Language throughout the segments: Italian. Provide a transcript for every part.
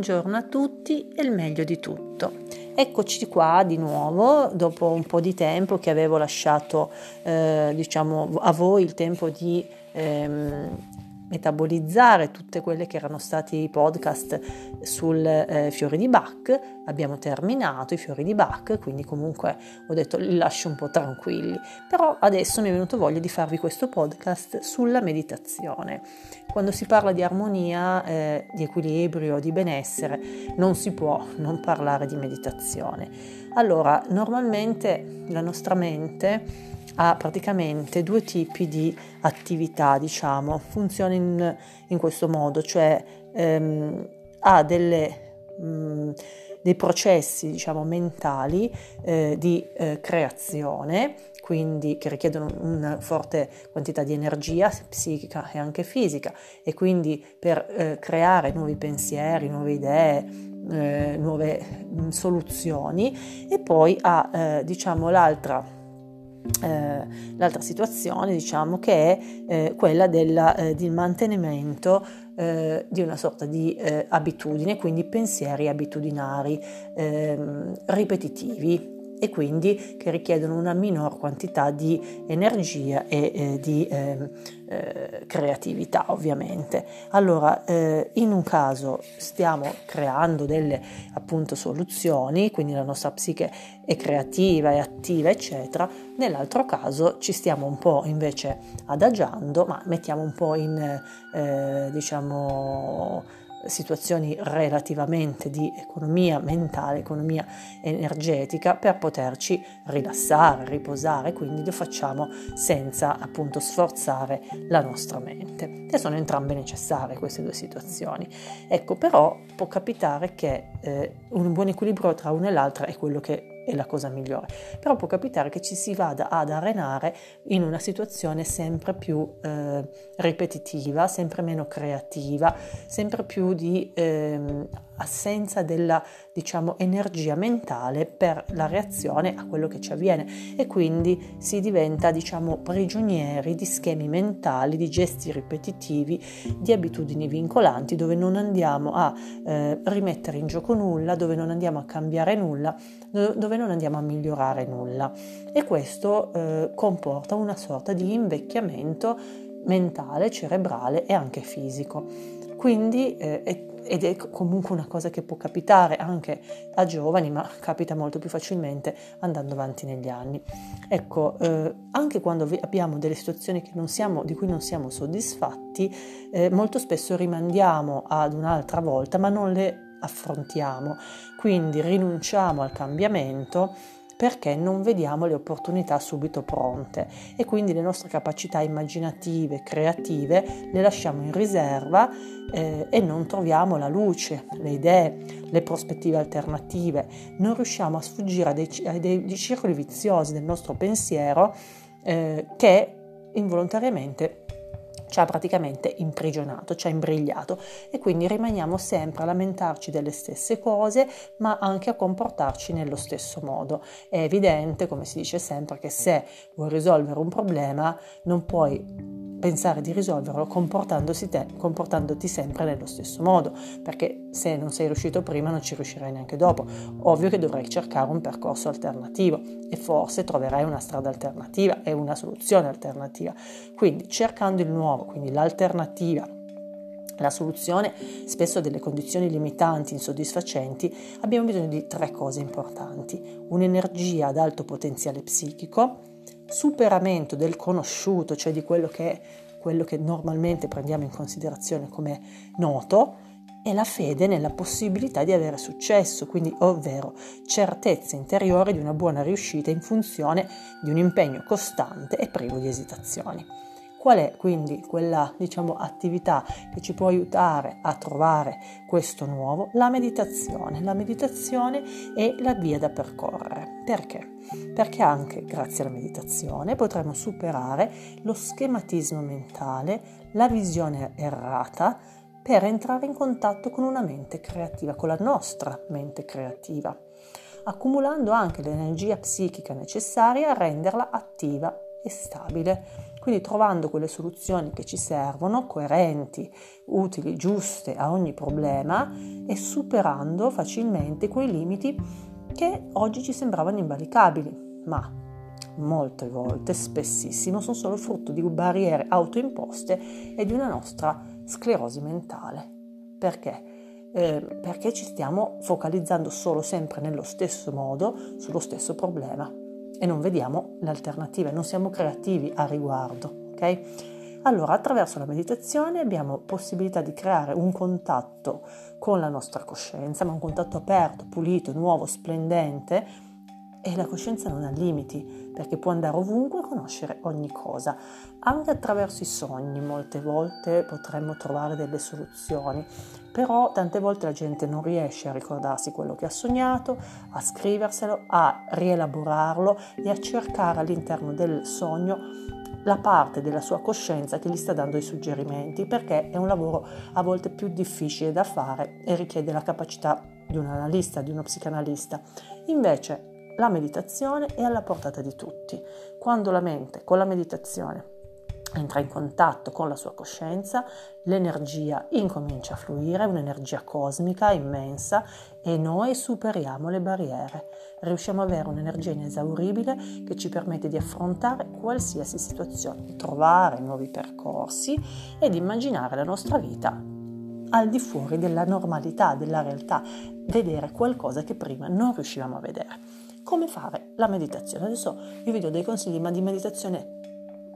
buongiorno a tutti e il meglio di tutto. Eccoci qua di nuovo dopo un po' di tempo che avevo lasciato eh, diciamo a voi il tempo di ehm, metabolizzare tutte quelle che erano stati i podcast sul eh, fiori di Bach. Abbiamo terminato i fiori di Bach, quindi comunque ho detto li lascio un po' tranquilli. Però adesso mi è venuto voglia di farvi questo podcast sulla meditazione. Quando si parla di armonia, eh, di equilibrio, di benessere, non si può non parlare di meditazione. Allora, normalmente la nostra mente ha praticamente due tipi di attività, diciamo, funziona in, in questo modo, cioè ehm, ha delle, mm, dei processi, diciamo, mentali eh, di eh, creazione, quindi che richiedono una forte quantità di energia psichica e anche fisica e quindi per eh, creare nuovi pensieri, nuove idee, eh, nuove mh, mm, soluzioni e poi ha eh, diciamo l'altra eh, l'altra situazione diciamo che è eh, quella del eh, mantenimento eh, di una sorta di eh, abitudine, quindi pensieri abitudinari ehm, ripetitivi e quindi che richiedono una minor quantità di energia e eh, di eh, eh, creatività ovviamente. Allora eh, in un caso stiamo creando delle appunto soluzioni, quindi la nostra psiche è creativa, è attiva eccetera, nell'altro caso ci stiamo un po' invece adagiando, ma mettiamo un po' in eh, diciamo situazioni relativamente di economia mentale, economia energetica per poterci rilassare, riposare, quindi lo facciamo senza appunto sforzare la nostra mente. E sono entrambe necessarie queste due situazioni. Ecco, però può capitare che eh, un buon equilibrio tra una e l'altra è quello che è la cosa migliore. Però può capitare che ci si vada ad arenare in una situazione sempre più eh, ripetitiva, sempre meno creativa, sempre più di eh, assenza della diciamo energia mentale per la reazione a quello che ci avviene e quindi si diventa diciamo prigionieri di schemi mentali, di gesti ripetitivi, di abitudini vincolanti dove non andiamo a eh, rimettere in gioco nulla, dove non andiamo a cambiare nulla, dove non andiamo a migliorare nulla e questo eh, comporta una sorta di invecchiamento mentale, cerebrale e anche fisico. Quindi eh, è ed è comunque una cosa che può capitare anche a giovani, ma capita molto più facilmente andando avanti negli anni. Ecco, eh, anche quando abbiamo delle situazioni siamo, di cui non siamo soddisfatti, eh, molto spesso rimandiamo ad un'altra volta, ma non le affrontiamo. Quindi rinunciamo al cambiamento perché non vediamo le opportunità subito pronte e quindi le nostre capacità immaginative, creative le lasciamo in riserva eh, e non troviamo la luce, le idee, le prospettive alternative, non riusciamo a sfuggire a dei, a dei circoli viziosi del nostro pensiero eh, che involontariamente ci ha praticamente imprigionato, ci ha imbrigliato e quindi rimaniamo sempre a lamentarci delle stesse cose ma anche a comportarci nello stesso modo. È evidente, come si dice sempre, che se vuoi risolvere un problema non puoi pensare di risolverlo te, comportandoti sempre nello stesso modo, perché se non sei riuscito prima non ci riuscirai neanche dopo. Ovvio che dovrai cercare un percorso alternativo e forse troverai una strada alternativa e una soluzione alternativa. Quindi cercando il nuovo, quindi l'alternativa, la soluzione spesso delle condizioni limitanti, insoddisfacenti, abbiamo bisogno di tre cose importanti. Un'energia ad alto potenziale psichico, superamento del conosciuto, cioè di quello che è quello che normalmente prendiamo in considerazione come noto, e la fede nella possibilità di avere successo, quindi ovvero certezza interiore di una buona riuscita in funzione di un impegno costante e privo di esitazioni. Qual è quindi quella diciamo, attività che ci può aiutare a trovare questo nuovo? La meditazione. La meditazione è la via da percorrere. Perché? Perché anche grazie alla meditazione potremo superare lo schematismo mentale, la visione errata, per entrare in contatto con una mente creativa, con la nostra mente creativa, accumulando anche l'energia psichica necessaria a renderla attiva e stabile Quindi trovando quelle soluzioni che ci servono, coerenti, utili, giuste a ogni problema e superando facilmente quei limiti che oggi ci sembravano invalicabili, ma molte volte, spessissimo, sono solo frutto di barriere autoimposte e di una nostra sclerosi mentale. Perché? Eh, perché ci stiamo focalizzando solo sempre nello stesso modo sullo stesso problema e non vediamo le alternative, non siamo creativi a riguardo, ok? Allora, attraverso la meditazione abbiamo possibilità di creare un contatto con la nostra coscienza, ma un contatto aperto, pulito, nuovo, splendente, e la coscienza non ha limiti, perché può andare ovunque e conoscere ogni cosa. Anche attraverso i sogni molte volte potremmo trovare delle soluzioni, però tante volte la gente non riesce a ricordarsi quello che ha sognato, a scriverselo, a rielaborarlo e a cercare all'interno del sogno la parte della sua coscienza che gli sta dando i suggerimenti, perché è un lavoro a volte più difficile da fare e richiede la capacità di un analista, di uno psicanalista. Invece la meditazione è alla portata di tutti. Quando la mente con la meditazione entra in contatto con la sua coscienza, l'energia incomincia a fluire, un'energia cosmica immensa e noi superiamo le barriere. Riusciamo ad avere un'energia inesauribile che ci permette di affrontare qualsiasi situazione, di trovare nuovi percorsi e di immaginare la nostra vita al di fuori della normalità, della realtà, vedere qualcosa che prima non riuscivamo a vedere come fare la meditazione. Adesso io vi do dei consigli, ma di meditazione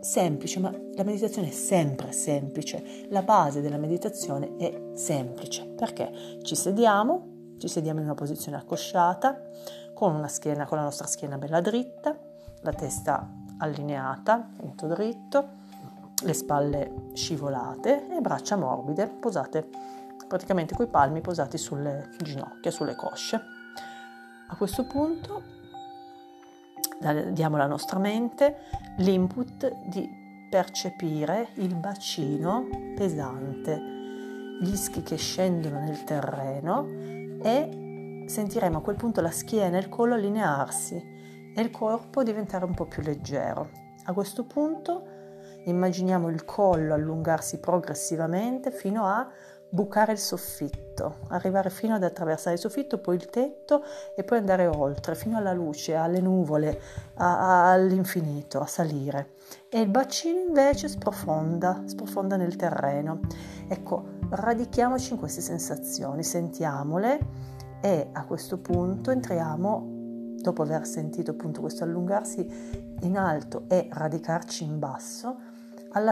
semplice, ma la meditazione è sempre semplice. La base della meditazione è semplice perché ci sediamo, ci sediamo in una posizione accosciata, con una schiena, con la nostra schiena bella dritta, la testa allineata, punto dritto, le spalle scivolate e braccia morbide, posate praticamente coi palmi posati sulle ginocchia, sulle cosce. A questo punto diamo alla nostra mente l'input di percepire il bacino pesante, gli ischi che scendono nel terreno e sentiremo a quel punto la schiena e il collo allinearsi e il corpo diventare un po' più leggero. A questo punto immaginiamo il collo allungarsi progressivamente fino a bucare il soffitto, arrivare fino ad attraversare il soffitto, poi il tetto e poi andare oltre, fino alla luce, alle nuvole, a, a, all'infinito, a salire. E il bacino invece sprofonda, sprofonda nel terreno. Ecco, radichiamoci in queste sensazioni, sentiamole e a questo punto entriamo dopo aver sentito appunto questo allungarsi in alto e radicarci in basso,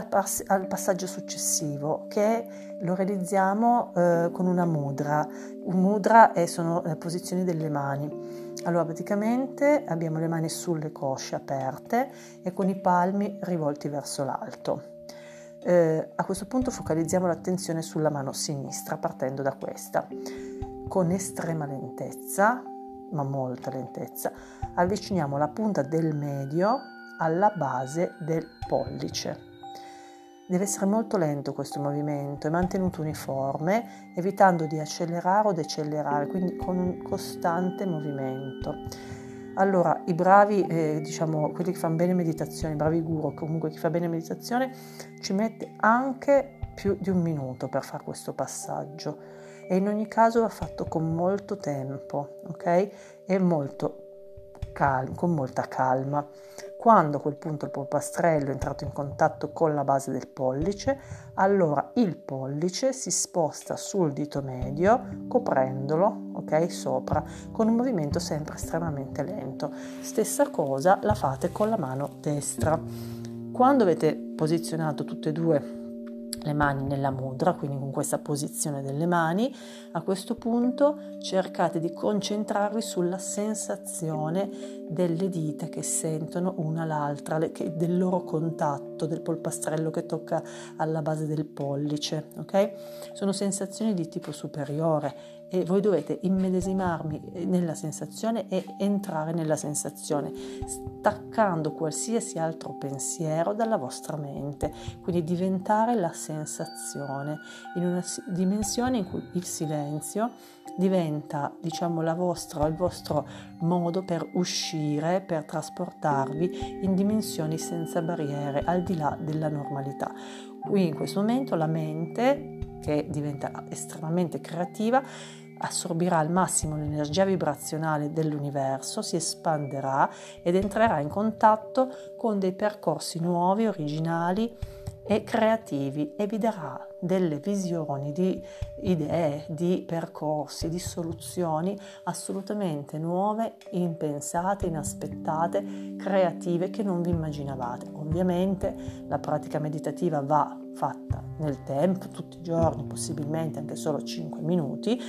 pass- al passaggio successivo che lo realizziamo eh, con una mudra. Un mudra è, sono le posizioni delle mani. Allora praticamente abbiamo le mani sulle cosce aperte e con i palmi rivolti verso l'alto. Eh, a questo punto focalizziamo l'attenzione sulla mano sinistra partendo da questa. Con estrema lentezza, ma molta lentezza, avviciniamo la punta del medio alla base del pollice. Deve essere molto lento questo movimento e mantenuto uniforme, evitando di accelerare o decelerare, quindi con un costante movimento. Allora, i bravi, eh, diciamo, quelli che fanno bene meditazione, i bravi guru, comunque chi fa bene meditazione, ci mette anche più di un minuto per fare questo passaggio e in ogni caso va fatto con molto tempo, ok? E molto calmo, con molta calma. Quando a quel punto il polpastrello è entrato in contatto con la base del pollice, allora il pollice si sposta sul dito medio coprendolo, ok, sopra, con un movimento sempre estremamente lento. Stessa cosa la fate con la mano destra. Quando avete posizionato tutte e due le mani nella mudra, quindi con questa posizione delle mani, a questo punto cercate di concentrarvi sulla sensazione delle dita che sentono una l'altra, del loro contatto, del polpastrello che tocca alla base del pollice, ok? Sono sensazioni di tipo superiore e voi dovete immedesimarmi nella sensazione e entrare nella sensazione, staccando qualsiasi altro pensiero dalla vostra mente, quindi diventare la sensazione in una dimensione in cui il silenzio diventa, diciamo, la vostra, il vostro modo per uscire, per trasportarvi in dimensioni senza barriere, al di di là della normalità. Qui in questo momento la mente, che diventa estremamente creativa, assorbirà al massimo l'energia vibrazionale dell'universo, si espanderà ed entrerà in contatto con dei percorsi nuovi, originali e creativi e vi darà delle visioni di idee, di percorsi, di soluzioni assolutamente nuove, impensate, inaspettate, creative che non vi immaginavate. Ovviamente la pratica meditativa va fatta nel tempo, tutti i giorni, possibilmente anche solo 5 minuti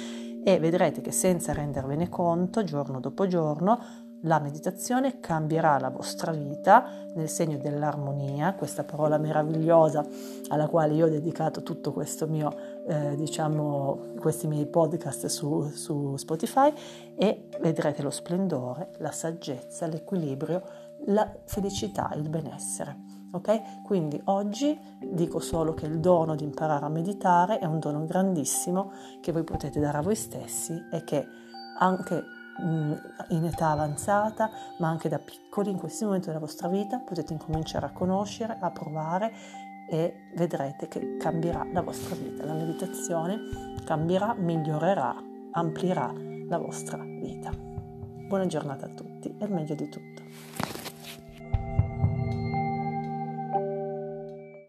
e vedrete che senza rendervene conto, giorno dopo giorno, la meditazione cambierà la vostra vita nel segno dell'armonia, questa parola meravigliosa alla quale io ho dedicato tutto questo mio, eh, diciamo, questi miei podcast su, su Spotify e vedrete lo splendore, la saggezza, l'equilibrio, la felicità, il benessere. Ok? Quindi oggi dico solo che il dono di imparare a meditare è un dono grandissimo che voi potete dare a voi stessi e che anche in età avanzata, ma anche da piccoli, in questi momenti della vostra vita, potete incominciare a conoscere, a provare e vedrete che cambierà la vostra vita. La meditazione cambierà, migliorerà, amplierà la vostra vita. Buona giornata a tutti e meglio di tutto.